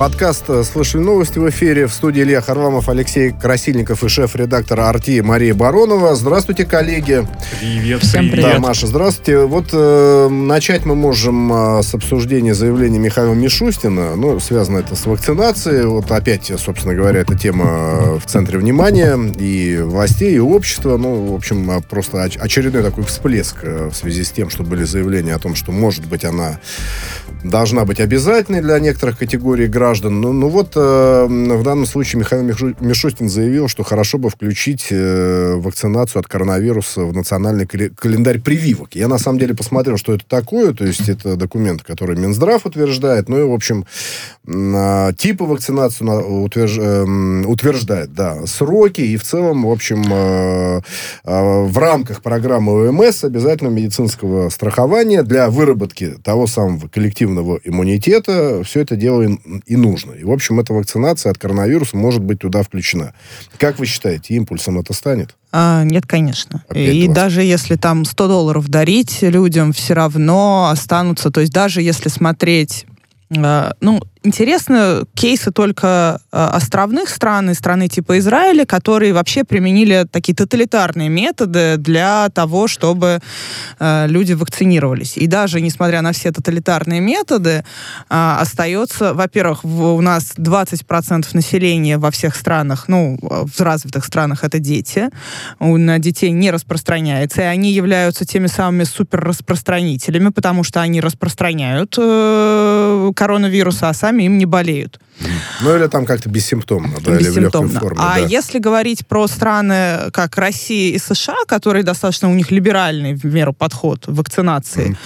Подкаст «Слышали новости» в эфире. В студии Илья Харламов, Алексей Красильников и шеф-редактор «Арти» Мария Баронова. Здравствуйте, коллеги. Привет, Всем привет. Да, Маша, здравствуйте. Вот э, начать мы можем э, с обсуждения заявления Михаила Мишустина. Ну, связано это с вакцинацией. Вот опять, собственно говоря, эта тема в центре внимания и властей, и общества. Ну, в общем, э, просто оч- очередной такой всплеск э, в связи с тем, что были заявления о том, что, может быть, она должна быть обязательной для некоторых категорий граждан. Ну, ну вот э, в данном случае Михаил Мишу- Мишустин заявил, что хорошо бы включить э, вакцинацию от коронавируса в национальный календарь прививок. Я на самом деле посмотрел, что это такое. То есть это документ, который Минздрав утверждает. Ну и, в общем, а, типы вакцинации на- утверж- эм, утверждает, да, сроки. И в целом, в общем, э, э, в рамках программы ОМС обязательного медицинского страхования для выработки того самого коллективного иммунитета все это дело и, и нужно. И, в общем, эта вакцинация от коронавируса может быть туда включена. Как вы считаете, импульсом это станет? А, нет, конечно. Опять и даже если там 100 долларов дарить людям, все равно останутся. То есть даже если смотреть... э, ну, интересны кейсы только э, островных стран и страны типа Израиля, которые вообще применили такие тоталитарные методы для того, чтобы э, люди вакцинировались. И даже несмотря на все тоталитарные методы, э, остается, во-первых, у нас 20% населения во всех странах, ну, в развитых странах это дети. На детей не распространяется, и они являются теми самыми суперраспространителями, потому что они распространяют коронавирус, а сами им не болеют. Ну, или там как-то бессимптомно, да, или в легкой Бессимптомно. форме. а да. если говорить про страны, как Россия и США, которые достаточно у них либеральный в меру подход вакцинации, Мгм.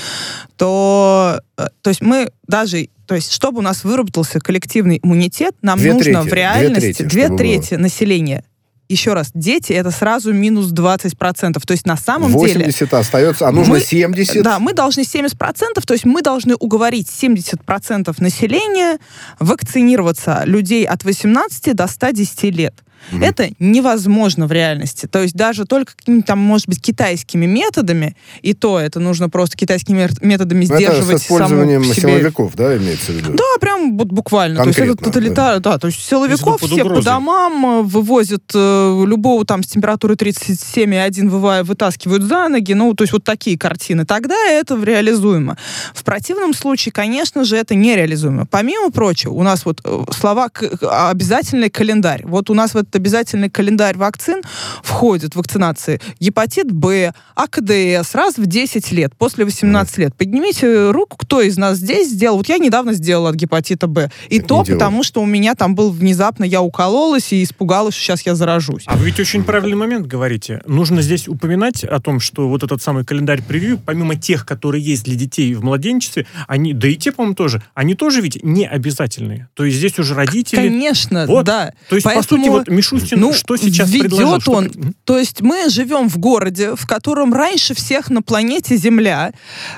то, э, то есть мы даже, то есть чтобы у нас выработался коллективный иммунитет, нам Две нужно трети, в две реальности трети, две трети населения. Еще раз, дети это сразу минус 20%. То есть на самом деле 80 остается, а нужно Мы- 70. да, мы должны 70%, то есть мы должны уговорить 70% населения вакцинироваться людей от 18 до 110 лет. Это невозможно в реальности. То есть даже только какими-то там, может быть, китайскими методами, и то это нужно просто китайскими методами Ну, это сдерживать с использованием саму силовиков, да, имеется в виду? да, прям вот буквально. То есть это Конкретно, тоталитар, да. то есть силовиков под все по домам э, вывозят э, любого там с температурой 37,1 выва- вытаскивают за ноги, ну, то есть вот такие картины. Тогда это реализуемо. В противном случае, конечно же, это нереализуемо. Помимо прочего, у нас вот э, слова обязательный календарь. Вот у нас в обязательный календарь вакцин входит вакцинации гепатит Б, АКДС раз в 10 лет, после 18 лет. Поднимите руку, кто из нас здесь сделал. Вот я недавно сделала от гепатита Б. И Не то делал. потому, что у меня там был внезапно, я укололась и испугалась, что сейчас я заражусь. А вы ведь очень правильный момент говорите. Нужно здесь упоминать о том, что вот этот самый календарь превью, помимо тех, которые есть для детей в младенчестве, они, да и те, по-моему, тоже, они тоже ведь не обязательные. То есть здесь уже родители... Конечно, Вот. да. То есть, по Поэтому, сути, вот Мишустин ну, что сейчас ведет предложил? Что он. Мгм. То есть мы живем в городе, в котором раньше всех на планете Земля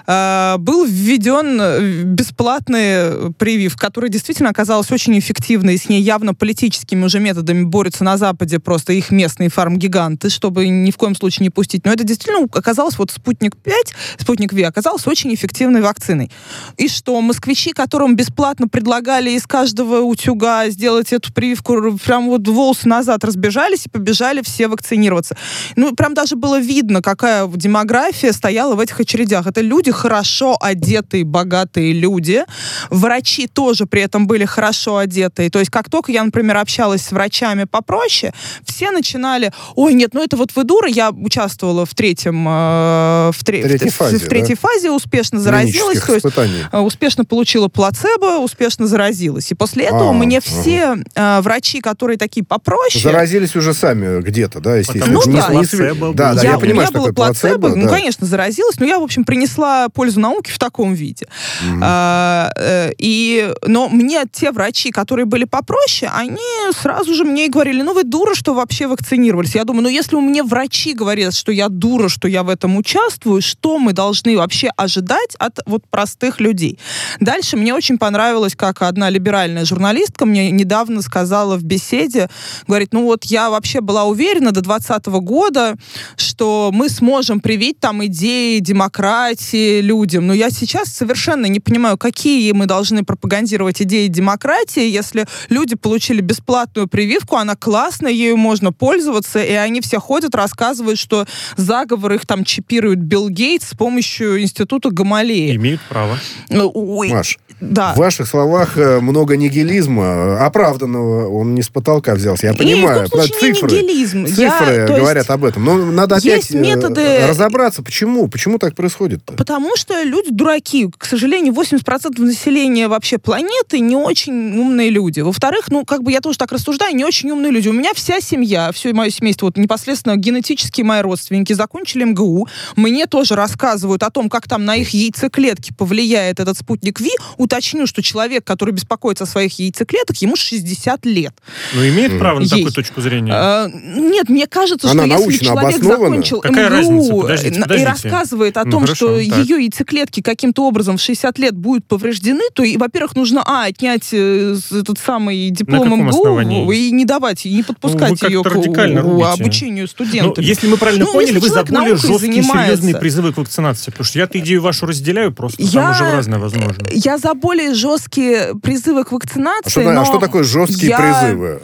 э, был введен бесплатный привив, который действительно оказался очень эффективной, и с ней явно политическими уже методами борются на Западе просто их местные фармгиганты, чтобы ни в коем случае не пустить. Но это действительно оказалось, вот спутник 5, спутник Ви оказался очень эффективной вакциной. И что, москвичи, которым бесплатно предлагали из каждого утюга сделать эту прививку, прям вот волосы назад разбежались и побежали все вакцинироваться. Ну, прям даже было видно, какая демография стояла в этих очередях. Это люди хорошо одетые, богатые люди. Врачи тоже при этом были хорошо одетые. То есть как только я, например, общалась с врачами попроще, все начинали, ой, нет, ну это вот вы дура, я участвовала в третьем, э, в, тре- Третьей в- в- фазе, в третьей фазе, успешно заразилась, то есть э, успешно получила плацебо, успешно заразилась. И после этого А, мне все э, врачи, которые такие попроще, Заразились уже сами где-то, да, естественно. Потому что Не- не плацебо Да, да, я, я, понимаю, что такое плацебо, плацебо. ну, да. конечно, заразилась, но я, в общем, принесла пользу науке в таком виде. Мгм. А, э, и, но мне те врачи, которые были попроще, они сразу же мне и говорили, ну вы дура, что вообще вакцинировались. Я думаю, ну если у меня врачи говорят, что я дура, что я в этом участвую, что мы должны вообще ожидать от вот простых людей? Дальше мне очень понравилось, как одна либеральная журналистка мне недавно сказала в беседе, говорит, ну вот я вообще была уверена до 2020 года, что мы сможем привить там идеи демократии людям. Но я сейчас совершенно не понимаю, какие мы должны пропагандировать идеи демократии, если люди получили бесплатную прививку, она классная, ею можно пользоваться, и они все ходят, рассказывают, что заговор их там чипирует Билл Гейтс с помощью института Гамалеи. Имеют право. Ой, Маш, да. в ваших словах э, много нигилизма, э, оправданного, он не с потолка взялся. Я И ни в понимаю, случае не цифры, нигилизм. цифры Я, то есть, говорят об этом. Но надо опять э, методы- разобраться, почему, почему так происходит-то. Потому что люди дураки. К сожалению, 80% населения вообще планеты не очень умные люди. Во-вторых, ну, как бы я тоже так рассуждаю, не очень умные люди. У меня вся семья, все мое семейство, вот непосредственно генетически мои родственники закончили МГУ. Мне тоже рассказывают о том, как там на их яйцеклетки повлияет этот спутник Ви. Уточню, что человек, который беспокоится о своих яйцеклетках, ему 60 лет. Но имеет право на Есть. такую точку зрения. А, нет, мне кажется, Она что если человек закончил Какая МГУ разница? Подождите, и- и подождите. рассказывает о Ну, том, хорошо, что так. ее яйцеклетки каким-то образом в 60 лет будут повреждены, то, и, во-первых, нужно, а, отнять э, этот самый диплом МГУ основании? и не давать, и не подпускать Ну, ее к радикально у- рубите. обучению Ну, студентов. если мы правильно Ну, поняли, вы наукой жесткие, занимается. серьезные призывы к вакцинации. Потому что я-то идею вашу разделяю просто, Я- там уже разное возможно. Я за более жесткие призывы к вакцинации, А что, а но что такое жесткие я- призывы?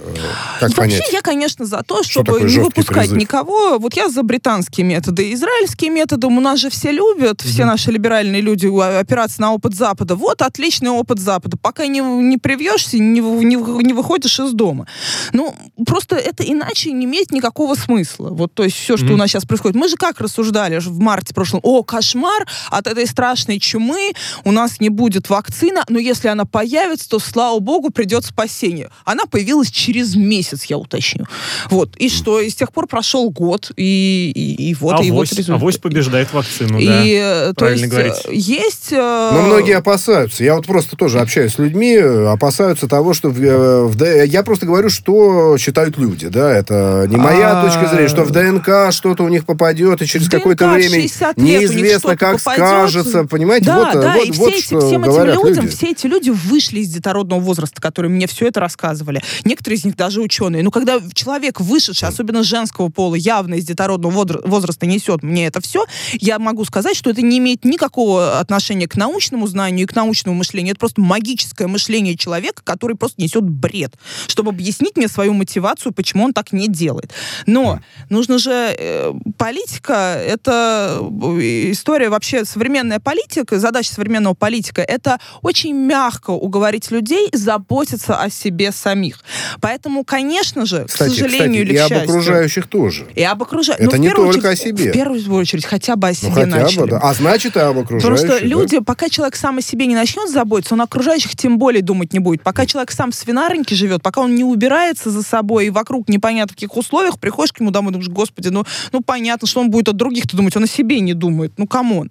Э, Как Вообще, понять? я, конечно, за то, Что чтобы такое не выпускать призыв? никого. Вот я за британские методы. Израильские методы у нас же все любят, все наши либеральные люди а, опираться на опыт Запада. Вот отличный опыт Запада. Пока не, не привьешься, не, не, не выходишь из дома. Ну, просто это иначе не имеет никакого смысла. Вот, то есть все, что Мгм. у нас сейчас происходит. Мы же как рассуждали в марте прошлом? О, кошмар, от этой страшной чумы у нас не будет вакцина, но если она появится, то, слава богу, придет спасение. Она появилась через месяц, я уточню. Вот. И что? И с тех пор прошел год, и, и, и вот, и вот авось, результат. авось побеждает вакцину, да. и, э, то правильно есть, э, есть... э, Но многие опасаются. Я вот просто тоже общаюсь с людьми, опасаются того, что... В, в я просто говорю, что считают люди, да, это не моя А, точка зрения, что в ДНК что-то у них попадет, и через какое-то время 60 лет у них неизвестно, как попадет. скажется, понимаете? Да, вот, да, вот, и вот все эти, что всем этим людям, люди. все эти люди вышли из детородного возраста, которые мне все это рассказывали. Некоторые из них даже ученые. Но когда человек вышедший, особенно женского пола, явно из детородного возраста несет мне это все, я могу сказать, что это не имеет никакого отношения к научному знанию и к научному мышлению. Это просто магическое мышление человека, который просто несет бред, чтобы объяснить мне свою мотивацию, почему он так не делает. Но нужно же... э, политика — это э, история вообще... Современная политика, задача современного политика — это очень мягко уговорить людей заботиться о себе самих. Поэтому, конечно же, Кстати, к сожалению кстати, или и к об счастью... окружающих тоже. И об окружающих. Это не только о себе. В первую очередь, хотя бы о себе Ну, хотя начали. бы, да. А значит, и об окружающих. Просто да. люди, пока человек сам о себе не начнет заботиться, он окружающих тем более думать не будет. Пока человек сам в свинарнике живет, пока он не убирается за собой, и вокруг непонятно в каких условиях, приходишь к нему домой, думаешь, господи, ну, ну понятно, что он будет от других-то думать, он о себе не думает. Ну, come on.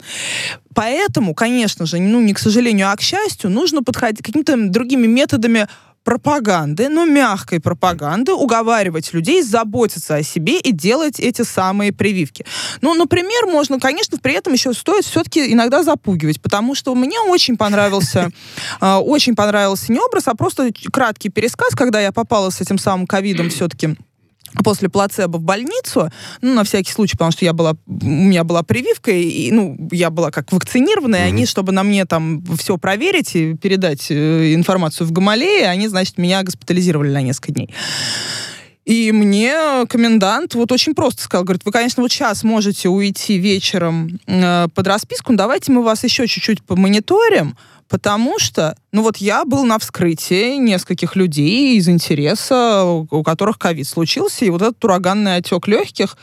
Поэтому, конечно же, ну, не к сожалению, а к счастью, нужно подходить какими-то другими методами пропаганды, но мягкой пропаганды, уговаривать людей заботиться о себе и делать эти самые прививки. Ну, например, можно, конечно, при этом еще стоит все-таки иногда запугивать, потому что мне очень понравился, э, очень понравился не образ, а просто краткий пересказ, когда я попала с этим самым ковидом все-таки после плацебо в больницу, ну, на всякий случай, потому что я была, у меня была прививка, и, ну, я была как вакцинированная, и они, чтобы на мне там все проверить и передать э, информацию в Гамалее, они, значит, меня госпитализировали на несколько дней. И мне комендант вот очень просто сказал, говорит, вы, конечно, вот сейчас можете уйти вечером э, под расписку, но давайте мы вас еще чуть-чуть помониторим, потому что, ну вот я был на вскрытии нескольких людей из интереса, у которых ковид случился, и вот этот ураганный отек легких,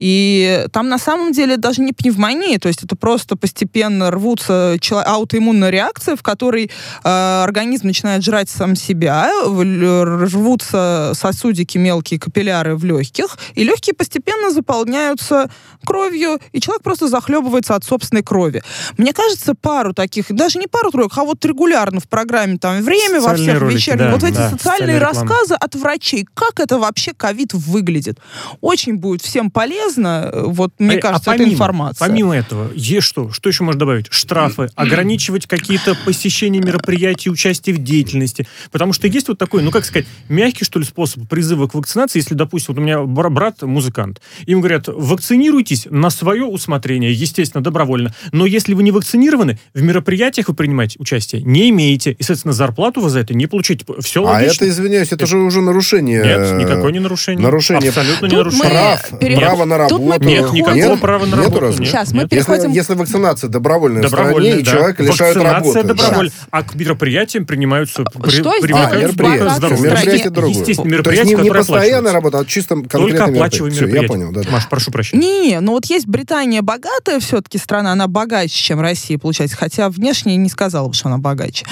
и там на самом деле даже не пневмония, то есть это просто постепенно рвутся аутоиммунная реакция, в которой э, организм начинает жрать сам себя, рвутся сосудики, мелкие капилляры в легких, и легкие постепенно заполняются кровью, и человек просто захлебывается от собственной крови. Мне кажется, пару таких, даже не пару-тройку, а вот регулярно в программе там «Время» во Социальные всех ролики, вечерних, да, вот эти да, социальные рассказы от врачей, как это вообще ковид выглядит. Очень будет всем полезно, серьезно, вот мне А- кажется, а это помимо- информация. Помимо этого, есть что? Что еще можно добавить? Штрафы, ограничивать какие-то посещения мероприятий, участие в деятельности. Потому что есть вот такой, ну как сказать, мягкий, что ли, способ призыва к вакцинации, если, допустим, вот у меня бра- брат музыкант, им говорят, вакцинируйтесь на свое усмотрение, естественно, добровольно. Но если вы не вакцинированы, в мероприятиях вы принимать участие не имеете. И, соответственно, зарплату вы за это не получите. Все А логично. это, извиняюсь, это же уже нарушение. Нет, никакое не нарушение. нарушение Абсолютно не Тут нарушение. мы Прав, пере- право на Тут мы работу. Нет, никакого права на работу. разве? нет, Сейчас мы нет. переходим- Если, если вакцинация добровольная в Добровольно, стране, и да. человека лишают Вакцинация работы. добровольно. А к мероприятиям принимаются... при- Что А, привлекаются сделать мероприятие. Мероприятие другое. Естественно, То есть не, не постоянная работа, а чисто Только конкретное оплачиваемые мероприятие. Всё, я понял, да. Маш, прошу прощения. Не, ну вот есть Британия богатая все-таки страна, она богаче, чем Россия, получается, хотя внешне не сказала бы, что она богаче.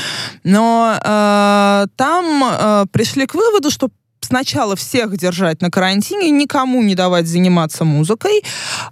Но э, там э, пришли к выводу, что сначала всех держать на карантине, никому не давать заниматься музыкой,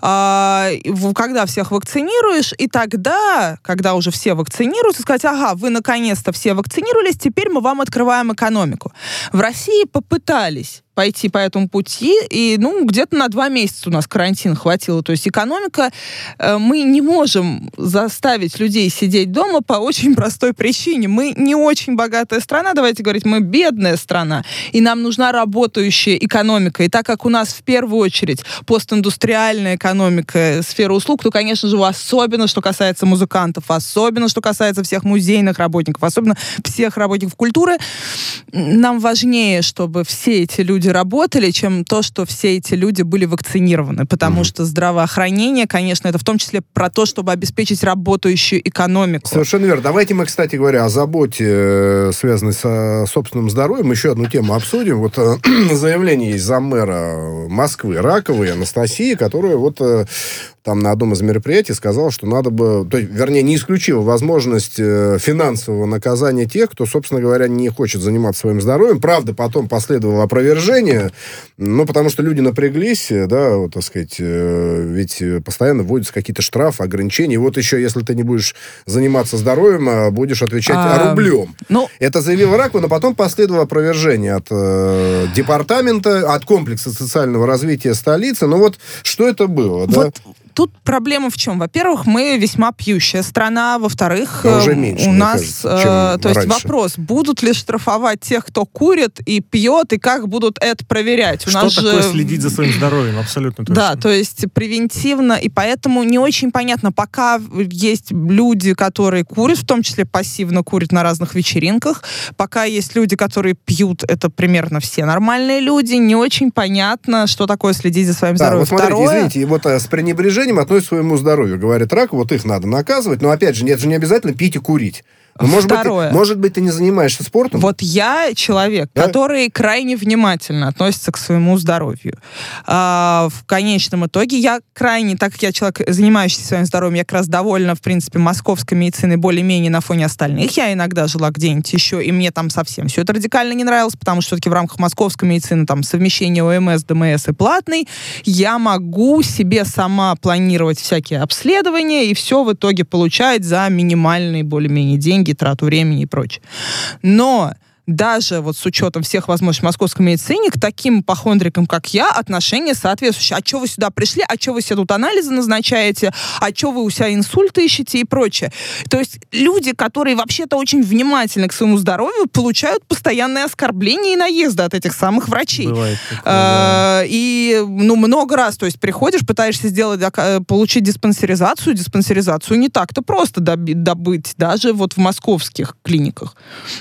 когда всех вакцинируешь, и тогда, когда уже все вакцинируются, сказать, ага, вы наконец-то все вакцинировались, теперь мы вам открываем экономику. В России попытались пойти по этому пути, и, ну, где-то на два месяца у нас карантин хватило. То есть экономика, э, мы не можем заставить людей сидеть дома по очень простой причине. Мы не очень богатая страна, давайте говорить, мы бедная страна, и нам нужна работающая экономика. И так как у нас в первую очередь постиндустриальная экономика, сфера услуг, то, конечно же, особенно, что касается музыкантов, особенно, что касается всех музейных работников, особенно всех работников культуры, нам важнее, чтобы все эти люди работали, чем то, что все эти люди были вакцинированы. Потому что здравоохранение, конечно, это в том числе про то, чтобы обеспечить работающую экономику. Совершенно верно. Давайте мы, кстати говоря, о заботе, э, связанной со собственным здоровьем, еще одну тему обсудим. Вот э, заявление есть заммэра Москвы Раковой Анастасии, которая вот э, там на одном из мероприятий сказала, что надо бы, то есть, вернее, не исключила возможность э, финансового наказания тех, кто, собственно говоря, не хочет заниматься своим здоровьем. Правда, потом последовало опровержение, ну, потому что люди напряглись, э, да, вот, так сказать, э, ведь э, постоянно вводятся какие-то штрафы, ограничения. И вот еще, если ты не будешь заниматься здоровьем, а будешь отвечать А, рублем. Ну, Это заявил Ракова, но потом последовало опровержение от э, департамента, от комплекса социального развития столицы. Ну вот, что это было, да? Тут проблема в чем? Во-первых, мы весьма пьющая страна. Во-вторых, Да уже э, меньше, у нас, кажется, э, то есть раньше. вопрос, будут ли штрафовать тех, кто курит и пьет, и как будут это проверять? У Что нас такое же следить за своим здоровьем? Абсолютно точно. Да, то есть превентивно, и поэтому не очень понятно, пока есть люди, которые курят, в том числе пассивно курят на разных вечеринках, пока есть люди, которые пьют, это примерно все нормальные люди, не очень понятно, что такое следить за своим Да, здоровьем. вот смотрите, Второе, извините, вот э, с пренебрежением относится к своему здоровью. Говорит рак, вот их надо наказывать, но опять же, нет же не обязательно пить и курить. Ну, может, быть, Второе. ты, может быть, ты не занимаешься спортом? Вот я человек, Да? который крайне внимательно относится к своему здоровью. А, в конечном итоге я крайне, так как я человек, занимающийся своим здоровьем, я как раз довольна, в принципе, московской медициной более-менее на фоне остальных. Я иногда жила где-нибудь еще, и мне там совсем все это радикально не нравилось, потому что все-таки в рамках московской медицины там совмещение ОМС, ДМС и платный, я могу себе сама планировать всякие обследования и все в итоге получать за минимальные более-менее деньги, трату времени и прочее. Но даже вот с учетом всех возможностей московской медицины, к таким похондрикам, как я, отношение соответствующее. А что вы сюда пришли? А что вы себе тут анализы назначаете? А что вы у себя инсульты ищете и прочее? То есть люди, которые вообще-то очень внимательны к своему здоровью, получают постоянные оскорбления и наезды от этих самых врачей. Бывает такое, да. Э, И, ну, много раз, то есть приходишь, пытаешься сделать, э, получить диспансеризацию, диспансеризацию не так-то просто добыть, даже вот в московских клиниках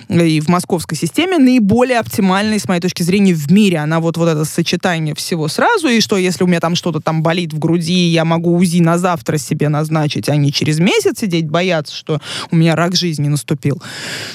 и в московской системе наиболее оптимальной, с моей точки зрения, в мире. Она вот, вот это сочетание всего сразу, и что если у меня там что-то там болит в груди, я могу УЗИ на завтра себе назначить, а не через месяц сидеть, бояться, что у меня рак жизни наступил.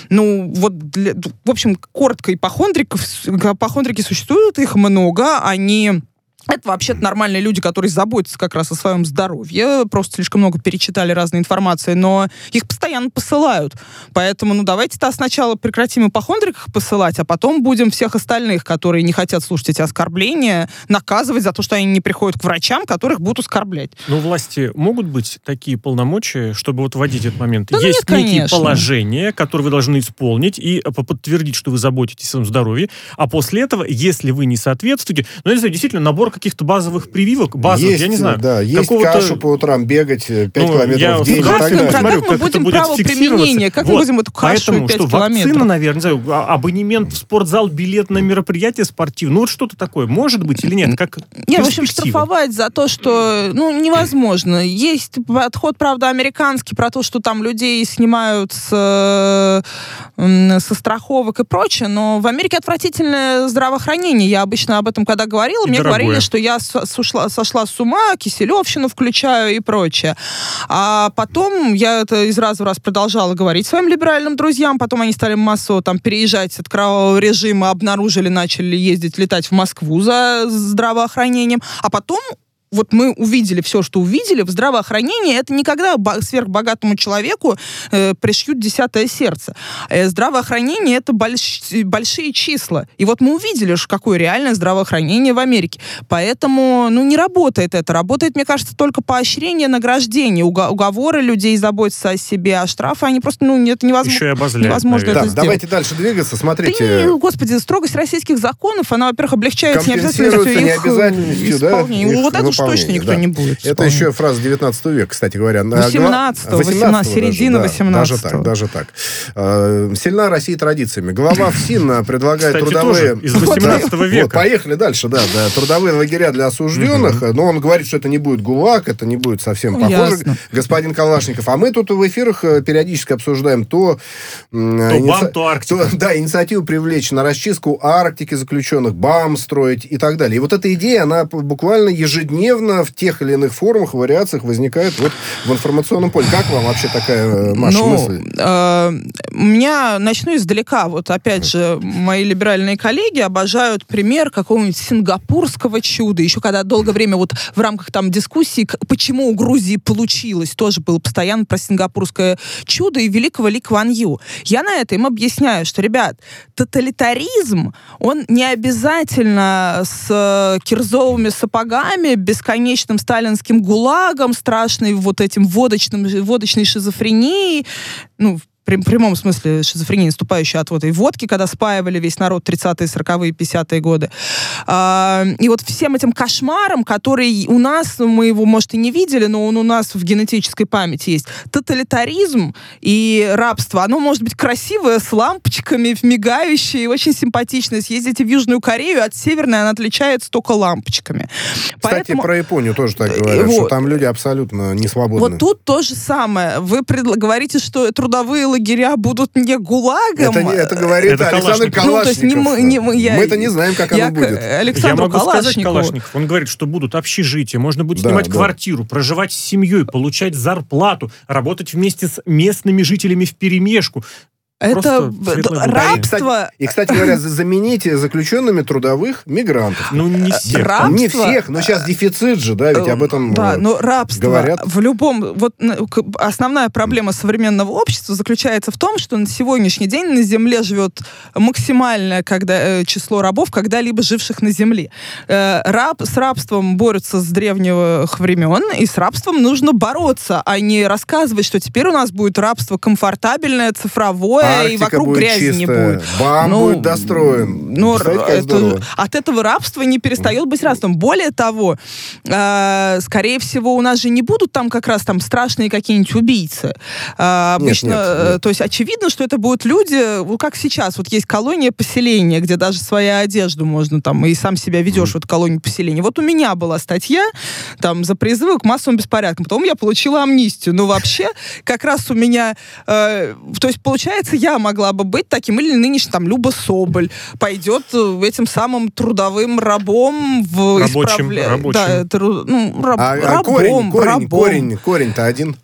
Ну, вот, для- в общем, коротко, ипохондриков, ипохондрики существуют, их много, они... Это вообще-то нормальные люди, которые заботятся как раз о своем здоровье, просто слишком много перечитали разной информации, но их постоянно посылают. Поэтому, ну, давайте-то сначала прекратим ипохондриков посылать, а потом будем всех остальных, которые не хотят слушать эти оскорбления, наказывать за то, что они не приходят к врачам, которых будут оскорблять. Но у власти могут быть такие полномочия, чтобы вот вводить этот момент? Да ну Есть нет, некие конечно. положения, которые вы должны исполнить и э, по- подтвердить, что вы заботитесь о своем здоровье, а после этого, если вы не соответствуете, ну, знаю, действительно, набор набор каких-то базовых прививок, базовых, есть, я не знаю. Да, есть кашу по утрам бегать 5 Ну, километров я в день с так далее. смотрю, мы как это будем будет право применения? Как мы Вот. будем эту кашу Поэтому, 5 что вакцина, километров? наверное, не знаю, а- абонемент в спортзал, билет на мероприятие спортивное, ну вот что-то такое, может быть или нет? Как Не, в общем, штрафовать за то, что, ну, невозможно. Есть подход, правда, американский про то, что там людей снимают с, э, со страховок и прочее, но в Америке отвратительное здравоохранение. Я обычно об этом, когда говорила, И мне дорогое. говорили, что я сошла, сошла с ума, киселевщину включаю и прочее. А потом я это из раза в раз продолжала говорить своим либеральным друзьям, потом они стали массово там переезжать от кровавого режима, обнаружили, начали ездить, летать в Москву за здравоохранением, а потом вот мы увидели все, что увидели, в здравоохранении это никогда сверхбогатому человеку э, пришьют десятое сердце. Э, здравоохранение это больш- большие числа. И вот мы увидели, какое реальное здравоохранение в Америке. Поэтому, ну, не работает это. Работает, мне кажется, только поощрение, награждение, уго- уговоры людей заботиться о себе, а штрафы, они просто, ну, это невозможно. Еще и обозляет, невозможно наверное. Это сделать. давайте дальше двигаться. Да Смотрите, не, господи, строгость российских законов, она, во-первых, облегчает необязательностью их необязательностью, да, исполнения. их вот это уж точно никто да. не будет Это исполнять. еще фраза 19 века, кстати говоря. На- 18-го, гла- 18, середина даже, да, Даже 18-го. так, даже так. Э, Сильна Россия традициями. Глава ФСИН предлагает Кстати, трудовые... тоже из 18 Вот, века. поехали дальше, да, да. Трудовые лагеря для осужденных. Но он говорит, что это не будет ГУЛАГ, это не будет совсем Ну, похоже. ясно. Господин Калашников. А мы тут в эфирах э, периодически обсуждаем то... м, То иници- БАМ, то Арктика. то- да, инициативу привлечь на расчистку Арктики заключенных, БАМ строить и так далее. И вот эта идея, она буквально ежедневно в тех или иных формах, вариациях возникает вот в информационном поле. Как вам вообще такая, э, Маша, ну, мысль? э, у меня начну издалека. Вот опять же, мои либеральные коллеги обожают пример какого-нибудь сингапурского чуда. Еще когда долгое время вот в рамках там дискуссии, почему у Грузии получилось, тоже было постоянно про сингапурское чудо и великого Ли Кван Ю. Я на это им объясняю, что, ребят, тоталитаризм, он не обязательно с э, кирзовыми сапогами, бесконечным сталинским гулагом, страшной вот этим водочным, водочной шизофренией, ну, прям- прямом смысле шизофрения, наступающая от вот этой водки, когда спаивали весь народ 30-е, 40-е, 50-е годы. А, и вот всем этим кошмаром, который у нас, мы его, может, и не видели, но он у нас в генетической памяти есть. Тоталитаризм и рабство, оно может быть красивое, с лампочками, мигающее, и очень симпатичное. Съездите в Южную Корею, от Северной она отличается только лампочками. Кстати, Поэтому- про Японию тоже так Э, говорят, что вот. там люди абсолютно не свободны. Вот тут то же самое. Вы предла- говорите, что трудовые лагеря будут не ГУЛАГом. это, не- это говорит Это Александр Калашников. Ну, то есть не Калашников. мы- не мы- я- Мы-то не знаем, как Я оно будет. Я Александру могу сказать. Калашников. Он говорит, что будут общежития, можно будет Да, снимать да. квартиру, проживать с семьей, получать зарплату, работать вместе с местными жителями в перемешку. Это рабство. И, кстати говоря, за- замените заключенными трудовых мигрантов. Ну, не всех. Раб- Не рабство- всех, но сейчас дефицит же, да, ведь об этом Да, э, но рабство говорят. в любом... Вот основная проблема современного общества заключается в том, что на сегодняшний день на Земле живет максимальное когда, э, число рабов, когда-либо живших на Земле. Э, раб, с рабством борются с древних времен, и с рабством нужно бороться, а не рассказывать, что теперь у нас будет рабство комфортабельное, цифровое, и Арктика вокруг грязи не чистая, будет. БАМ Ну, будет достроен. Ну, это- от этого рабство не перестает быть рабством. Более того, э, скорее всего, у нас же не будут там как раз там страшные какие-нибудь убийцы. Э, Нет, обычно, нет, э, нет. то есть очевидно, что это будут люди, вот как сейчас, вот есть колония поселения, где даже своя одежду можно там, и сам себя ведешь в эту колонию поселения. Вот у меня была статья там за призывы к массовым беспорядкам. Потом я получила амнистию. Но вообще, как раз у меня, э, то есть, получается, я могла бы быть таким, или нынешний там Люба Соболь пойдет э, этим самым трудовым рабом в Рабочим, исправля- рабочим. Да, тру- ну, раб- А, а рабом, корень, корень, рабом. корень, корень-то один.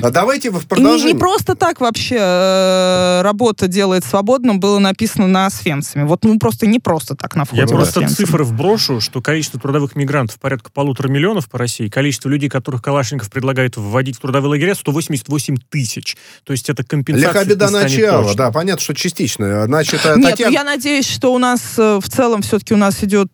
А давайте в И не, продолжение. не просто так вообще э, работа делает свободным было написано на Освенциме. Вот ну просто не просто так на входе Я в просто Освенцим. цифры вброшу, что количество трудовых мигрантов порядка полутора миллионов по России, количество людей, которых Калашников предлагает вводить в трудовые лагеря, 188 тысяч. То есть это компенсация. Лиха беда начала, точно. да, понятно, что частично. Значит, э, Нет, Татьяна... я надеюсь, что у нас э, в целом все-таки у нас идет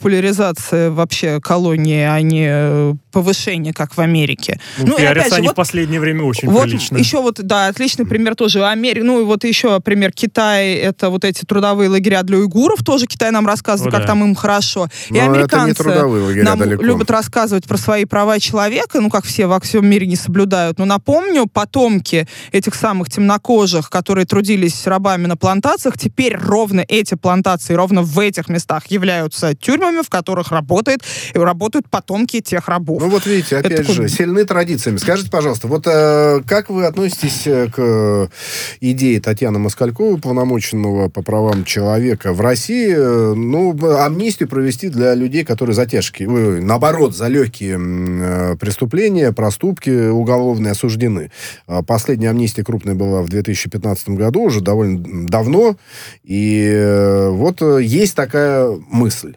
депопуляризация вообще колонии, а не повышение, как в Америке. Ну, Ну, и пиарятся опять же, они вот- в последнее время очень Вот прилично. еще вот, да, отличный пример тоже Америка. Ну и вот еще пример Китай, это вот эти трудовые лагеря для уйгуров, тоже Китай нам рассказывает, О, как да. там им хорошо. И Но это не американцы трудовые лагеря нам далеко. любят рассказывать про свои права человека, ну как все во всем мире не соблюдают. Но напомню, потомки этих самых темнокожих, которые трудились рабами на плантациях, теперь ровно эти плантации, ровно в этих местах являются тюрьмами, в которых работает, работают потомки тех рабов. Ну вот видите, Это опять такой- же, сильны традициями. Скажите, пожалуйста, вот э, как вы относитесь э, к э, идее Татьяны Москальковой, полномоченного по правам человека в России, э, ну, амнистию провести для людей, которые за тяжкие, ой, наоборот, за легкие э, преступления, проступки уголовные осуждены. А Последняя амнистия крупная была в 2015 году, уже довольно давно, и э, вот э, есть такая мысль.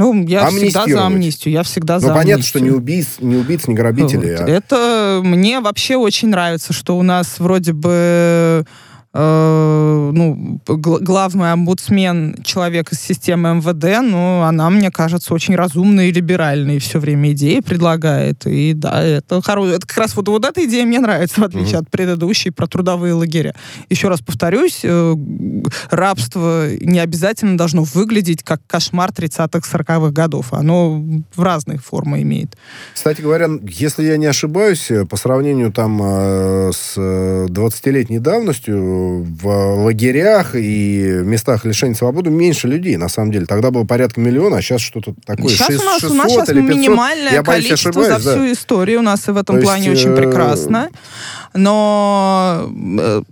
Ну, я всегда за амнистию. Я всегда Ну, за понятно, амнистию. что не убийц, не убийц, не грабителей, Вот. а- Это мне вообще очень нравится, что у нас вроде бы э, ну, гл- главный омбудсмен человек из системы МВД, но она, мне кажется, очень разумная и либеральная, и все время идеи предлагает. И да, это хорошо. Это как раз вот, вот эта идея мне нравится, в отличие от предыдущей про трудовые лагеря. Еще раз повторюсь, э, рабство не обязательно должно выглядеть как кошмар 30-х, 40-х годов. Оно в разные формы имеет. Кстати говоря, если я не ошибаюсь, э, по сравнению там э, с э, 20-летней давностью в лагерях и местах лишения свободы меньше людей, на самом деле. Тогда было порядка миллиона, а сейчас что-то такое. Сейчас шесть- у нас, у 600 нас сейчас или 500. минимальное Я боюсь, количество ошибаюсь, за да. всю историю. У нас и в этом То плане есть, очень э, прекрасно. Но э,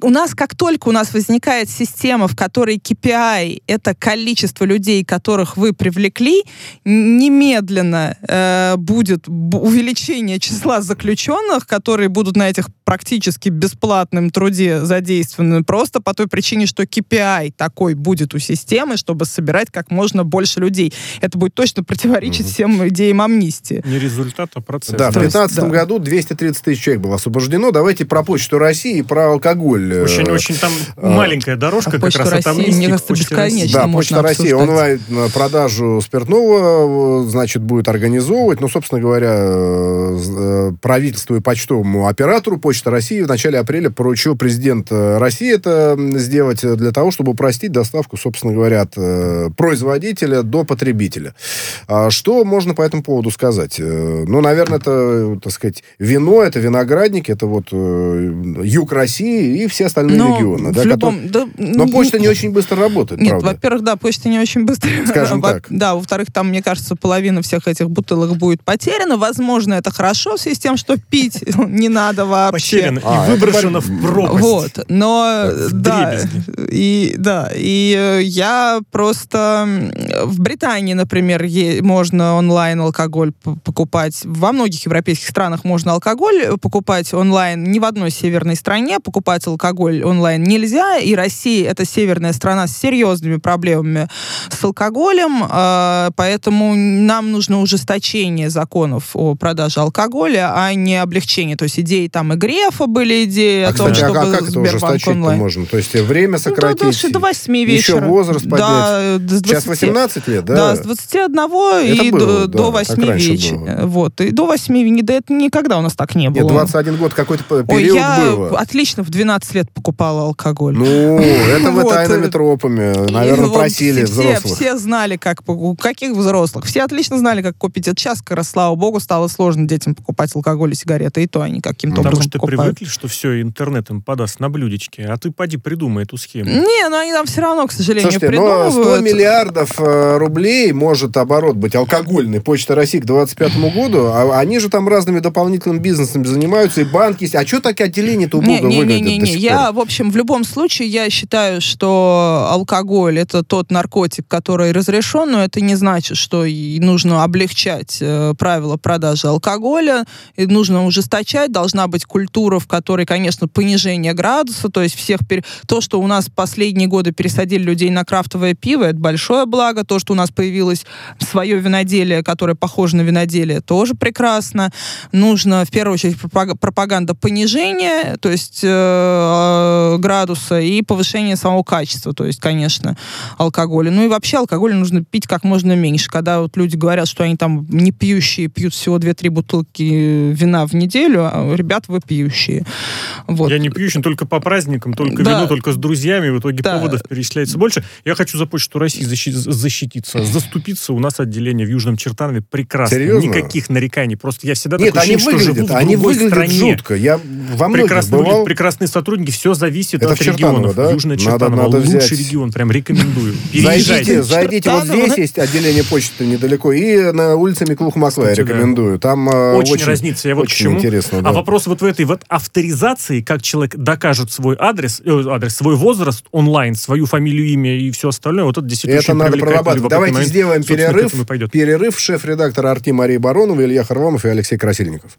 у нас, как только у нас возникает система, в которой KPI — это количество людей, которых вы привлекли, немедленно э, будет увеличение числа заключенных, которые будут на этих практически бесплатном труде задействованы, просто по той причине, что KPI такой будет у системы, чтобы собирать как можно больше людей. Это будет точно противоречить всем идеям амнистии. Не результат, а процесс. Да, в То есть, 2015 да. году 230 тысяч человек было освобождено. Давайте про почту России и про алкоголь. Э, Очень-очень там а, маленькая дорожка а как раз России, амнистии мне кажется, бесконечно. Да, можно Почта России обсуждать. онлайн э, продажу спиртного, э, значит, будет организовывать. Ну, собственно говоря, правительству и почтовому оператору Почта России в начале апреля поручил президент России это сделать для того, чтобы упростить доставку, собственно говоря, от производителя до потребителя. А Что можно по этому поводу сказать? Ну, наверное, это, так сказать, вино, это виноградник, это вот юг России и все остальные Но регионы. да, любом... которые- да, Но почта не очень быстро работает, Нет, правда. во-первых, да, почта не очень быстро. Скажем Во- так. Да, во-вторых, там, мне кажется, половина всех этих бутылок будет потеряна. Возможно, это хорошо в связи с тем, что пить не надо вообще. Потеряно А, и это выброшено в пропасть. Вот, но В да, и да, и э, я просто в Британии, например, е- можно онлайн алкоголь покупать. Во многих европейских странах можно алкоголь э, покупать онлайн. Ни в одной северной стране покупать алкоголь онлайн нельзя. И Россия это северная страна с серьезными проблемами с алкоголем, э, поэтому нам нужно ужесточение законов о продаже алкоголя, а не облегчение. То есть идеи там и Грефа были идеи А, о том, а- чтобы а как это Сбербанк ужесточить-то онлайн. можно? То есть э, время Ну, сократить? до, до, до 8 Еще вечера. возраст поднять? Да, с 20, Сейчас 18 лет, да? Да, с 21 Это и было, до, да, до так 8 раньше вечера. Вот. И до 8, не, да, это никогда у нас так не было. Нет, 21 год какой-то п- Ой, период я было. отлично в 12 лет покупала алкоголь. Ну, это вы Вот, тайными э, тропами, наверное, просили все, взрослых. Все знали, как... У каких взрослых? Все отлично знали, как купить. Это сейчас, как раз, слава богу, стало сложно детям покупать алкоголь и сигареты. И то они каким-то Потому образом что покупают. привыкли, что все интернет им подаст на блюдечке, а ты поди придумай эту схему. Не, ну они там все равно, к сожалению, Слушайте, но 100 придумывают. миллиардов э, рублей может оборот быть алкогольный Почта России к 25 году, а они же там разными дополнительными бизнесами занимаются, и банки есть. А что так отделение-то убого Не, не, Я, в общем, в любом случае, я считаю, что алкоголь это тот наркотик, который разрешен, но это не значит, что и нужно облегчать э, правила продажи алкоголя, и нужно ужесточать, должна быть культура, в которой, конечно, понижение градуса, то есть всех пер- то, что у нас последние годы пересадили людей на крафтовое пиво, это большое благо, то, что у нас появилось свое виноделие, которое похоже на виноделие, тоже прекрасно. Нужно, в первую очередь, пропаг- пропаганда понижения, то есть э, градуса и повышение самого качества, то есть, конечно, алкоголя. Ну и вообще алкоголь нужно пить как можно меньше. Когда вот люди говорят, что они там не пьющие, пьют всего 2-3 бутылки вина в неделю, а ребят, вы пьющие. Вот. Я не пьющий, только по праздникам, только да. вино, только с друзьями, в итоге да. поводов перечисляется больше. Я хочу за Почту России защититься, заступиться. У нас отделение в Южном Чертанове прекрасно. Серьезно? Никаких нареканий. Просто я всегда Нет, такое они ощущение, выглядят, что живу в они выглядят стране. жутко. Я во прекрасно бывал... прекрасные сотрудники. Все зависит Это от регионов. Да? Южная Чертанова надо, надо лучший взять... регион. Прям рекомендую. Зайдите, зайдите. Вот здесь есть отделение почты недалеко. И на улице Миклух Москва я рекомендую. Там э, очень, разница. Я вот интересно. А вопрос вот в этой вот авторизации, как человек докажет свой адрес, э, адрес, свой возраст онлайн, свою фамилию, имя и все остальное, вот это действительно Это надо прорабатывать. Давайте сделаем перерыв. Перерыв. Шеф-редактор Арти Мария Баронова, Илья Харламов и Алексей Красильников.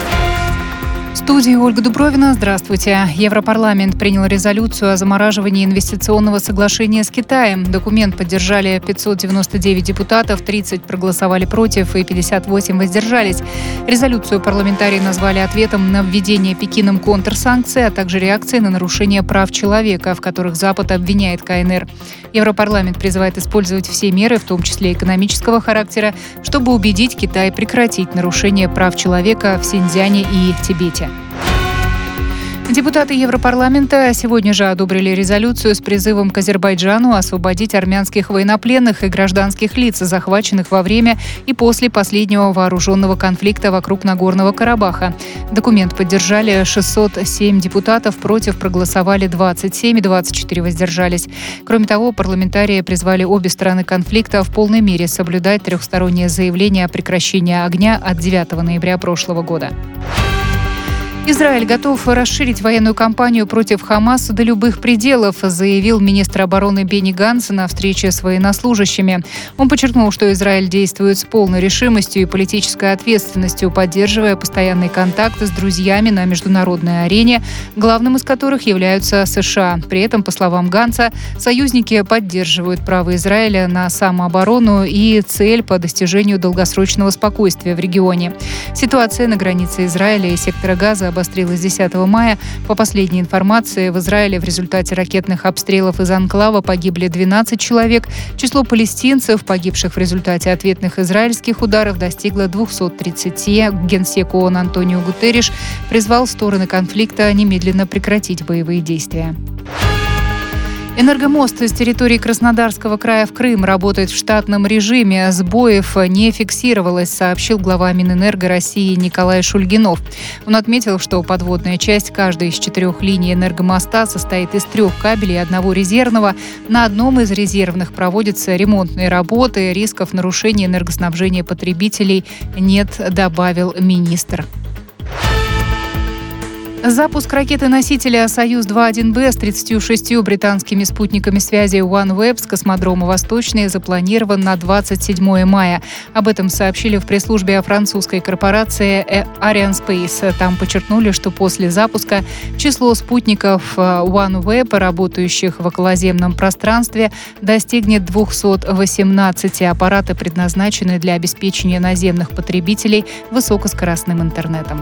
студии Ольга Дубровина. Здравствуйте. Европарламент принял резолюцию о замораживании инвестиционного соглашения с Китаем. Документ поддержали 599 депутатов, 30 проголосовали против и 58 воздержались. Резолюцию парламентарии назвали ответом на введение Пекином контрсанкций, а также реакцией на нарушение прав человека, в которых Запад обвиняет КНР. Европарламент призывает использовать все меры, в том числе экономического характера, чтобы убедить Китай прекратить нарушение прав человека в Синьцзяне и Тибете. Депутаты Европарламента сегодня же одобрили резолюцию с призывом к Азербайджану освободить армянских военнопленных и гражданских лиц, захваченных во время и после последнего вооруженного конфликта вокруг Нагорного Карабаха. Документ поддержали 607 депутатов, против проголосовали 27 и 24 воздержались. Кроме того, парламентарии призвали обе стороны конфликта в полной мере соблюдать трехстороннее заявление о прекращении огня от 9 ноября прошлого года. Израиль готов расширить военную кампанию против Хамаса до любых пределов, заявил министр обороны Бенни Ганс на встрече с военнослужащими. Он подчеркнул, что Израиль действует с полной решимостью и политической ответственностью, поддерживая постоянный контакт с друзьями на международной арене, главным из которых являются США. При этом, по словам Ганса, союзники поддерживают право Израиля на самооборону и цель по достижению долгосрочного спокойствия в регионе. Ситуация на границе Израиля и сектора Газа обострилась 10 мая. По последней информации, в Израиле в результате ракетных обстрелов из Анклава погибли 12 человек. Число палестинцев, погибших в результате ответных израильских ударов, достигло 230. Генсек ООН Антонио Гутерриш призвал стороны конфликта немедленно прекратить боевые действия. Энергомост с территории Краснодарского края в Крым работает в штатном режиме. Сбоев не фиксировалось, сообщил глава Минэнерго России Николай Шульгинов. Он отметил, что подводная часть каждой из четырех линий энергомоста состоит из трех кабелей и одного резервного. На одном из резервных проводятся ремонтные работы. Рисков нарушения энергоснабжения потребителей нет, добавил министр. Запуск ракеты-носителя «Союз-2-1Б» с 36 британскими спутниками связи OneWeb с космодрома «Восточный» запланирован на 27 мая. Об этом сообщили в пресс-службе французской корпорации Arianespace. Там подчеркнули, что после запуска число спутников э, OneWeb, работающих в околоземном пространстве, достигнет 218. Аппараты предназначены для обеспечения наземных потребителей высокоскоростным интернетом.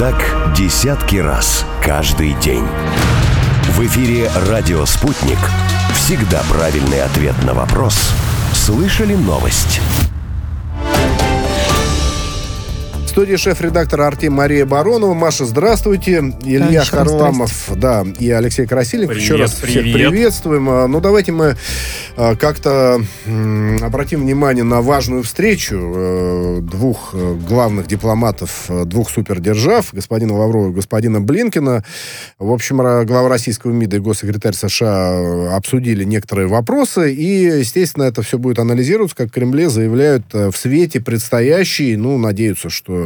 Так десятки раз каждый день. В эфире «Радио Спутник». Всегда правильный ответ на вопрос. Слышали новость? Студии шеф-редактор Артем Мария Баронова. Маша, здравствуйте. Илья еще раз Харламов, да, и Алексей Красильников. Еще Привет, раз всех привет. приветствуем. А, Ну, давайте мы а, как-то обратим внимание на важную встречу э, двух э, главных дипломатов э, двух супердержав, господина Лаврова и господина Блинкина. В общем, глава российского МИДа и госсекретарь США обсудили некоторые вопросы, и, естественно, это все будет анализироваться, как в Кремле заявляют в свете предстоящей, ну, надеются, что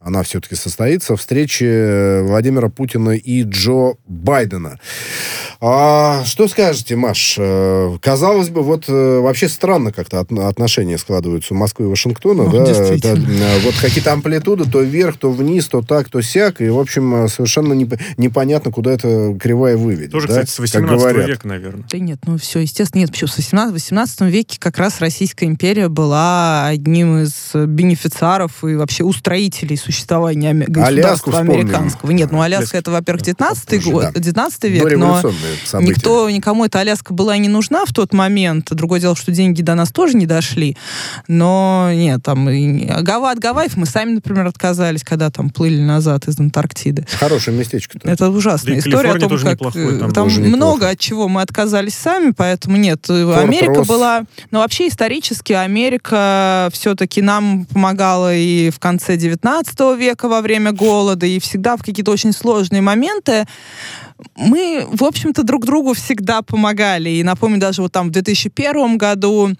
она все-таки состоится, встречи э, Владимира Путина и Джо Байдена. А, что скажете, Маш? Э, Казалось бы, вот э, вообще странно как-то от- отношения складываются Москвы и Вашингтона, Ну, да? действительно. Это, э, вот какие-то амплитуды, то вверх, то вниз, то так, то сяк, и, в общем, совершенно непо- непонятно, куда эта кривая выведет. Тоже, да, кстати, с как 18 говорят. века, наверное. Да нет, ну все, естественно, нет. Почему? В 18, 18 веке как раз Российская империя была одним из бенефициаров и вообще устроителей существования Аляску государства вспомним. американского. Нет, ну Аляска Аляска это, во-первых, 19 Позже, год, да. 19 век, но события. никто, никому эта Аляска была не нужна в тот момент. Другое дело, что деньги до нас тоже не дошли. Но нет, там и Гава- от Гавайев мы сами, например, отказались, когда там плыли назад из Антарктиды. Хорошее местечко-то. Это ужасная Да история о том, тоже как неплохой, э, там там тоже неплохо. много от чего мы отказались сами, поэтому нет. э, Америка Росс. была, но вообще исторически Америка все-таки нам помогала и в конце 19 века во время голода, и всегда в какие-то очень сложные моменты мы, в общем-то, друг другу всегда помогали. И напомню, даже вот там в 2001 году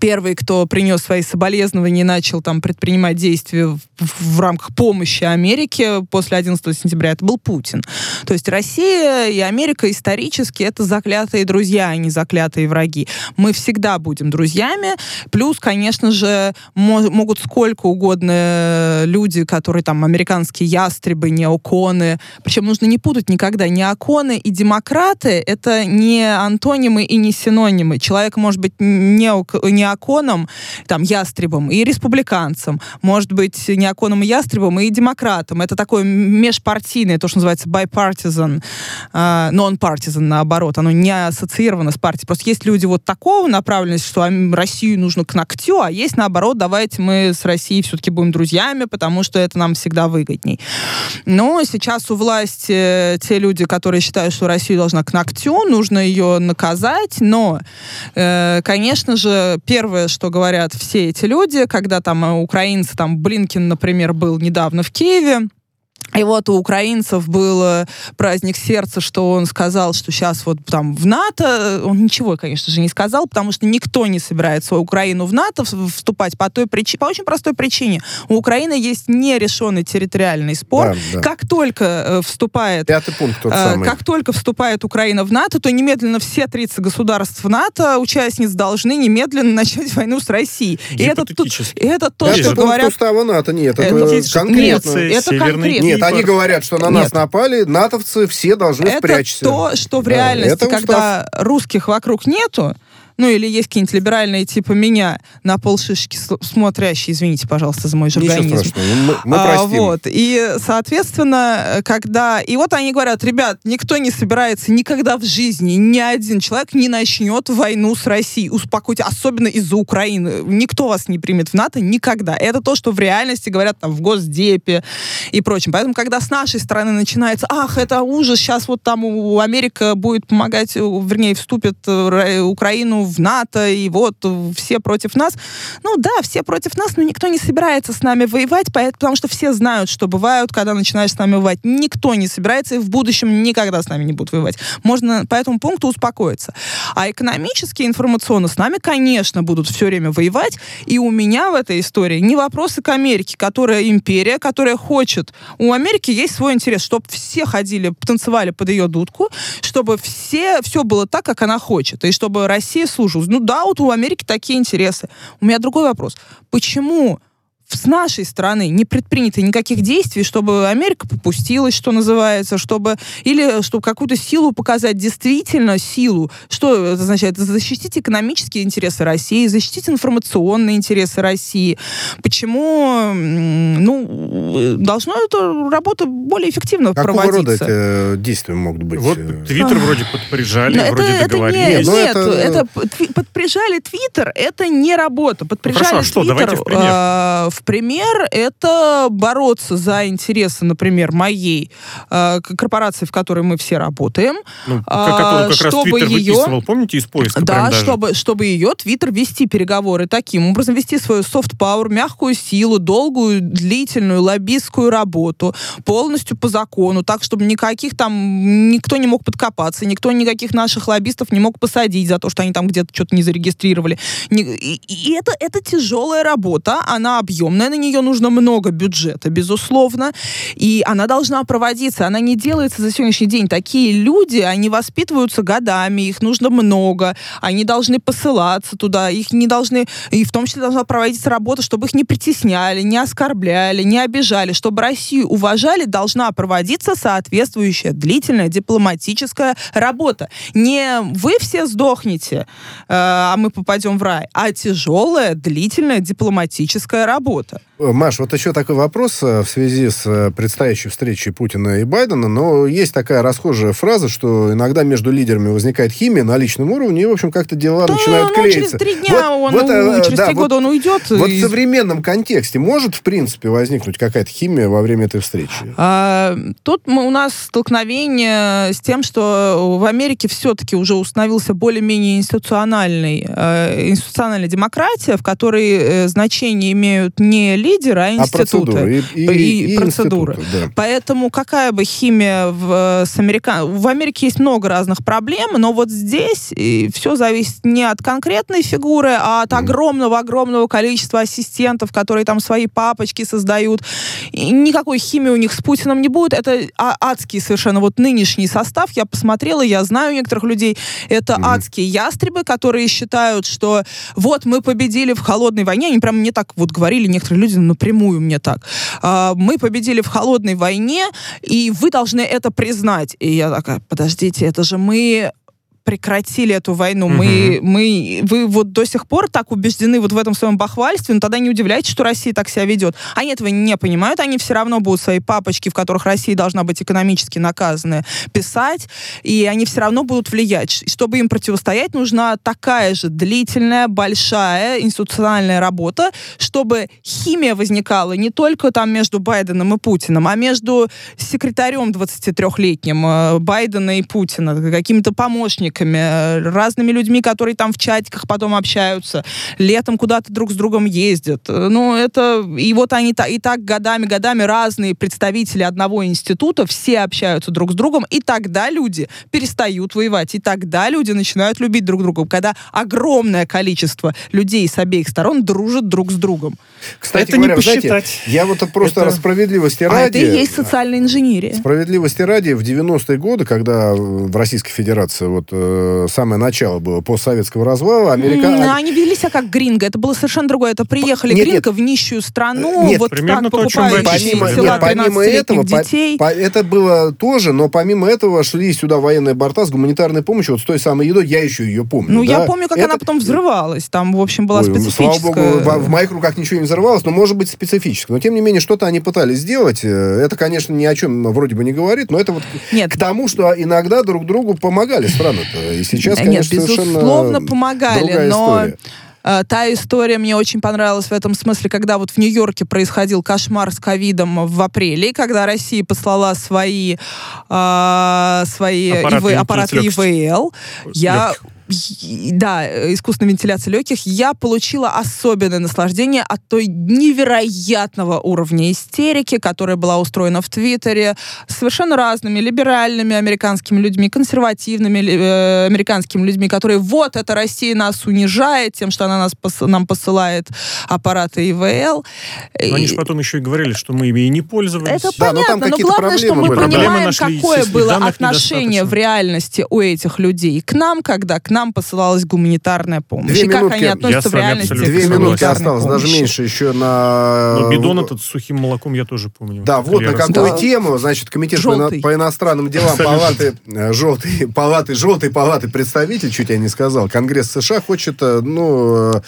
первый, кто принес свои соболезнования и начал там предпринимать действия в, в рамках помощи Америке после 11 сентября, это был Путин. То есть Россия и Америка исторически это заклятые друзья, а не заклятые враги. Мы всегда будем друзьями. Плюс, конечно же, мо- могут сколько угодно люди, которые там американские ястребы, неоконы. Причем нужно не путать никогда. Неоконы и демократы — это не антонимы и не синонимы. Человек может быть неок- неоконом, там, ястребом и республиканцем. Может быть неоконом и ястребом и демократом. Это такое межпартийное, то, что называется bipartisan, а, non-partisan, наоборот. Оно не ассоциировано с партией. Просто есть люди вот такого направленности, что Россию нужно к ногтю, а есть наоборот, давайте мы с Россией все-таки будем друзьями, потому что это нам всегда выгодней. Но сейчас у власти э, те люди, которые считают, что Россия должна к ногтю, нужно ее наказать, но, э, конечно же, первое, что говорят все эти люди, когда там э, украинцы, там Блинкин, например, был недавно в Киеве, и вот у украинцев был э, праздник сердца, что он сказал, что сейчас вот там в НАТО, он ничего, конечно же, не сказал, потому что никто не собирается Украину в НАТО вступать по той причине, по очень простой причине. У Украины есть нерешенный территориальный спор. Да, да. Как только э, вступает Пятый пункт тот Э, самый. Как только вступает Украина в НАТО, то немедленно все 30 государств НАТО, участниц, должны немедленно начать войну с Россией. И это, и это то, Пятый что пункт говорят... устава НАТО. Нет, это, Это- Есть конкретно. Нет, это конкретно. Нет, они говорят, что на нас Нет. напали, натовцы все должны Это спрячься. то, что в Да, реальности, это устав. когда русских вокруг нету, ну или есть какие-нибудь либеральные типа меня на полшишки смотрящие, извините, пожалуйста, за мой жаргонизм. мы, мы А, простим. вот. И, соответственно, когда... И вот они говорят, ребят, никто не собирается никогда в жизни, ни один человек не начнет войну с Россией. Успокойте, особенно из-за Украины. Никто вас не примет в НАТО никогда. Это то, что в реальности говорят там в Госдепе и прочем. Поэтому, когда с нашей стороны начинается, ах, это ужас, сейчас вот там у Америка будет помогать, э, вернее, вступит э, Ра- Украину в НАТО, и вот все против нас. Ну да, все против нас, но никто не собирается с нами воевать, потому что все знают, что бывают, когда начинаешь с нами воевать. Никто не собирается и в будущем никогда с нами не будет воевать. Можно по этому пункту успокоиться. А экономически, информационно с нами, конечно, будут все время воевать. И у меня в этой истории не вопросы к Америке, которая империя, которая хочет. У Америки есть свой интерес, чтобы все ходили, танцевали под ее дудку, чтобы все, все было так, как она хочет, и чтобы Россия слушалась. Ну да, вот у Америки такие интересы. У меня другой вопрос. Почему с нашей стороны не предпринято никаких действий, чтобы Америка попустилась, что называется, чтобы или чтобы какую-то силу показать, действительно силу. Что это означает? Защитить экономические интересы России, защитить информационные интересы России. Почему, ну, должно эта работа более эффективно Какого рода проводиться? эти э, действия могут быть? Вот э? Твиттер вроде подприжали, Но это, вроде это договорились. не, Ну, нет, это- это, тви- подприжали Твиттер, это не работа. Подприжали хорошо, а что? Давайте в пример. э, в пример, это бороться за интересы, например, моей э, корпорации, в которой мы все работаем. Ну, А, которую как раз чтобы Твиттер ее- выписывал, помните, из поиска Да, чтобы, чтобы ее Твиттер вести переговоры таким образом, вести свою софт-пауэр, мягкую силу, долгую, длительную лоббистскую работу, полностью по закону, так, чтобы никаких там, никто не мог подкопаться, никто никаких наших лоббистов не мог посадить за то, что они там где-то что-то не зарегистрировали. И, это, это тяжелая работа, она объемная, на нее нужно много бюджета, безусловно, и она должна проводиться, она не делается за сегодняшний день. Такие люди, они воспитываются годами, их нужно много, они должны посылаться туда, их не должны, и в том числе должна проводиться работа, чтобы их не притесняли, не оскорбляли, не обижали, чтобы Россию уважали, должна проводиться соответствующая длительная дипломатическая работа. Не вы все сдохнете, э, а мы попадем в рай, а тяжелая, длительная дипломатическая работа. Э, Маш, вот еще такой вопрос э, в связи с э, предстоящей встречей Путина и Байдена, но есть такая расхожая фраза, что иногда между лидерами возникает химия на личном уровне, и, в общем, как-то дела начинают ну, через клеиться. три дня он, вот, ну, через да, три вот- года он уйдет. Вот и- в современном контексте может, в принципе, возникнуть какая-то химия во время этой встречи? А, Тут мы, у нас столкновение с тем, что в Америке все-таки уже установился более-менее институциональный, э, институциональная демократия, в которой э, значение имеют не лидеры, а А институты. процедуры? И, и- И процедуры. да. Поэтому какая бы химия в, с америка... в Америке есть много разных проблем, но вот здесь все зависит не от конкретной фигуры, а от огромного-огромного количества ассистентов, которые там свои папочки создают. И никакой химии у них с Путиным не будет. Это а- адский совершенно вот нынешний состав. Я посмотрела, я знаю некоторых людей. Это адские ястребы, которые считают, что вот мы победили в холодной войне. Они прям мне так вот говорили, некоторые люди напрямую мне так. А, мы победили в холодной войне, и вы должны это признать. И я такая, подождите, это же мы прекратили эту войну. Мы, мы, вы вот до сих пор так убеждены вот в этом своем бахвальстве, но тогда не удивляйтесь, что Россия так себя ведет. Они этого не понимают, они все равно будут свои папочки, в которых Россия должна быть экономически наказанная, писать, и они все равно будут влиять. Чтобы им противостоять, нужна такая же длительная, большая институциональная работа, чтобы химия возникала не только там между Байденом и Путиным, а между секретарем 23-летним э, Байдена и Путина, какими-то помощниками, э, разными людьми, которые там в чатиках потом общаются, летом куда-то друг с другом ездят. Э, Ну, это... И вот они и так годами, годами разные представители одного института, все общаются друг с другом, и тогда люди перестают воевать, и тогда люди начинают любить друг друга, когда огромное количество людей с обеих сторон дружат друг с другом. Кстати Это не говоря, знаете, посчитать. я вот просто Это- справедливости А ради... это и есть социальная инженерия. Справедливости ради, в 90-е годы, когда в Российской Федерации вот э, самое начало было постсоветского развала, Америка... М, Они вели себя как гринго. Это было совершенно другое. Это приехали Нет, гринго в нищую страну, Нет, вот примерно так то, о чем вы покупающие Помимо, тела нет, помимо 13-летних этого, по- детей. по- это было тоже, но помимо этого шли сюда военные борта с гуманитарной помощью, вот с той самой едой, я еще ее помню. Ну, я да. помню, как Это- она потом взрывалась. Там, в общем, была Ой, ну, специфическая... Слава богу, в, в моих руках ничего не взорвалось, но может быть специфически. Но тем не менее, что-то они пытались сделать. Э, Это, конечно, ни о чем вроде бы не говорит, но это вот Нет. к тому, что иногда друг другу помогали страны-то. И сейчас, Нет, конечно, совершенно безусловно, помогали, но история. э, та история мне очень понравилась в этом смысле, когда вот в Нью-Йорке происходил кошмар с ковидом в апреле, и когда Россия послала свои, э, свои Аппараты ИВ аппараты ИВЛ, я... Легких. Да, искусственная вентиляция легких, я получила особенное наслаждение от той невероятного уровня истерики, которая была устроена в Твиттере совершенно разными либеральными американскими людьми, консервативными э, американскими людьми, которые вот эта Россия нас унижает тем, что она нас пос- нам посылает аппараты ИВЛ. Но они И- же потом еще и говорили, что мы ими и не пользовались. это Да, но там понятно, но какие-то главное, что мы были. Понимаем, какое было отношение в реальности у этих людей к нам, когда к нам посылалась гуманитарная помощь. Две и как минутки. они Я относятся с в реальности к Две минутки осталось, даже помощи. меньше еще на... Но бидон этот с сухим молоком я тоже помню. Да, вот на Я какую Да. тему, значит, комитет Желтый. по иностранным делам Абсолютно. палаты, э, желтой палаты, желтой палаты представитель, чуть я не сказал, Конгресс США хочет, э, ну, э,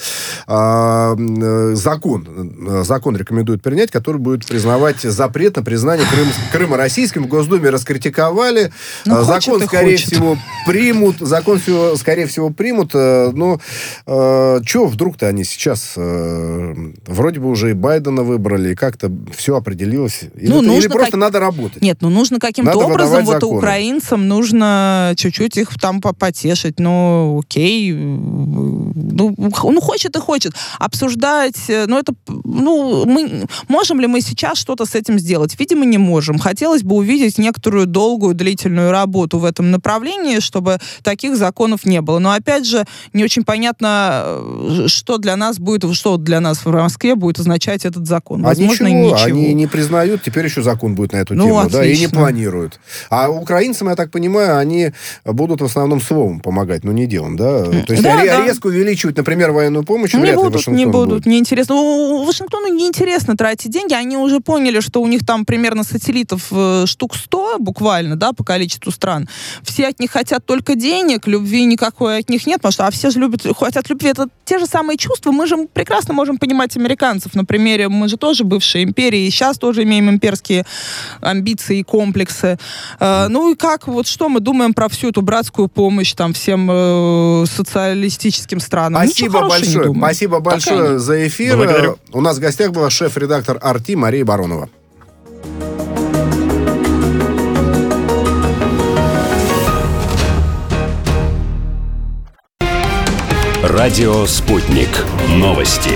а, э, закон, э, закон рекомендуют принять, который будет признавать запрет на признание Крым, Крыма российским. В Госдуме раскритиковали. Ну, Э, хочет закон, и скорее хочет. всего, примут. Закон, всего, скорее всего, примут. э, Но э, что вдруг-то они сейчас... э, вроде бы уже и Байдена выбрали, и как-то все определилось. Или, Ну, или нужно просто как- надо работать. Нет, ну нужно каким-то образом вот законы. украинцам нужно чуть-чуть их там по- потешить. Ну, окей. Ну, х- ну, хочет и хочет. Обсуждать, э, ну, это, ну, мы, можем ли мы сейчас что-то с этим сделать? Видимо, не можем. Хотелось бы увидеть некоторую долгую, длительную работу в этом направлении, чтобы таких законов не было. Но, опять же, не очень понятно, э, что для нас будет, что для нас в Москве будет означать этот закон. А Возможно, ничего, ничего. они не признают, теперь еще закон будет на эту Ну, тему, да, и не отлично. планируют. А украинцам, я так понимаю, они будут в основном словом помогать, но не делом, да? То есть Да, ре- да. резко увеличивать, например, военную помощь, Не вряд ли будут, Вашингтон не будут, будет. неинтересно. У- у Вашингтону неинтересно тратить деньги. Они уже поняли, что у них там примерно сателлитов э, штук 100 буквально, да, по количеству стран. Все от них хотят только денег, любви никакой от них нет, потому что а все же любят, хотят любви. Это те же самые чувства. Мы же прекрасно можем понимать американцев. На примере, мы же тоже бывшие империи, и сейчас тоже имеем имперские амбиции и комплексы. Э, ну и как, вот что мы думаем про всю эту братскую помощь там всем э, социалистическим странам? Спасибо большое. Спасибо большое за эфир. Благодарю. У нас в гостях была шеф-редактор «Арти» Мария Баронова. Радио «Спутник». Новости.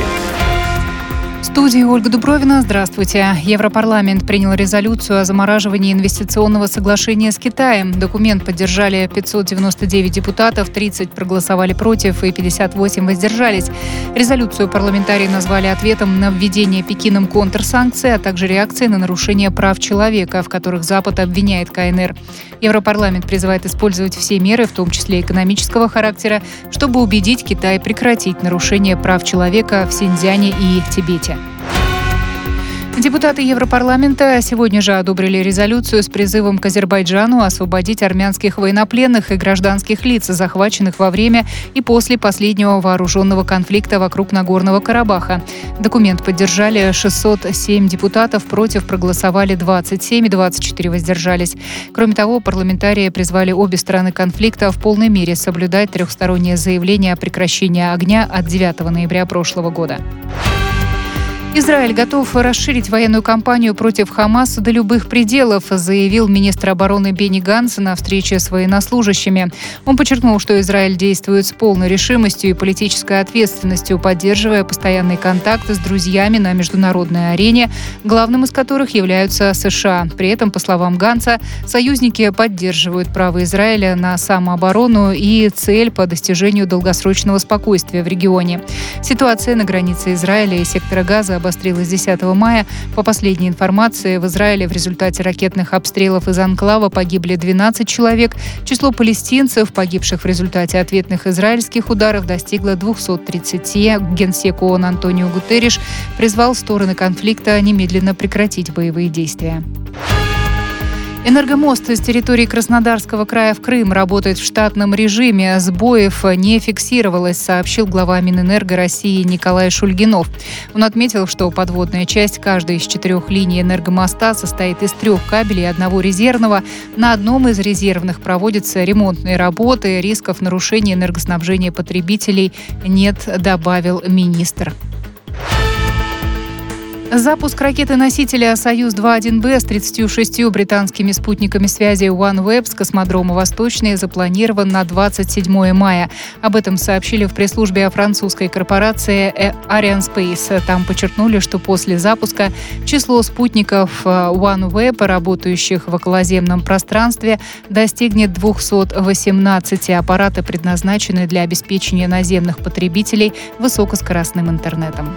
Студии Ольга Дубровина. Здравствуйте. Европарламент принял резолюцию о замораживании инвестиционного соглашения с Китаем. Документ поддержали 599 депутатов, 30 проголосовали против и 58 воздержались. Резолюцию парламентарии назвали ответом на введение Пекином контрсанкций, а также реакцией на нарушение прав человека, в которых Запад обвиняет КНР. Европарламент призывает использовать все меры, в том числе экономического характера, чтобы убедить Китай прекратить нарушение прав человека в Синьцзяне и Тибете. Депутаты Европарламента сегодня же одобрили резолюцию с призывом к Азербайджану освободить армянских военнопленных и гражданских лиц, захваченных во время и после последнего вооруженного конфликта вокруг Нагорного Карабаха. Документ поддержали 607 депутатов, против проголосовали 27 и 24 воздержались. Кроме того, парламентарии призвали обе стороны конфликта в полной мере соблюдать трехстороннее заявление о прекращении огня от 9 ноября прошлого года. Израиль готов расширить военную кампанию против Хамаса до любых пределов, заявил министр обороны Бенни Ганс на встрече с военнослужащими. Он подчеркнул, что Израиль действует с полной решимостью и политической ответственностью, поддерживая постоянные контакты с друзьями на международной арене, главным из которых являются США. При этом, по словам Ганса, союзники поддерживают право Израиля на самооборону и цель по достижению долгосрочного спокойствия в регионе. Ситуация на границе Израиля и сектора Газа обострилась 10 мая. По последней информации, в Израиле в результате ракетных обстрелов из Анклава погибли 12 человек. Число палестинцев, погибших в результате ответных израильских ударов, достигло 230. Генсек ООН Антонио Гутерриш призвал стороны конфликта немедленно прекратить боевые действия. Энергомост с территории Краснодарского края в Крым работает в штатном режиме. Сбоев не фиксировалось, сообщил глава Минэнерго России Николай Шульгинов. Он отметил, что подводная часть каждой из четырех линий энергомоста состоит из трех кабелей и одного резервного. На одном из резервных проводятся ремонтные работы. Рисков нарушения энергоснабжения потребителей нет, добавил министр. Запуск ракеты-носителя «Союз-2-1Б» с 36 британскими спутниками связи OneWeb с космодрома «Восточный» запланирован на 27 мая. Об этом сообщили в пресс-службе французской корпорации Arianespace. Там подчеркнули, что после запуска число спутников э, OneWeb, работающих в околоземном пространстве, достигнет 218. Аппараты предназначены для обеспечения наземных потребителей высокоскоростным интернетом.